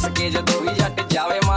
मस के जदों भी जट जावे।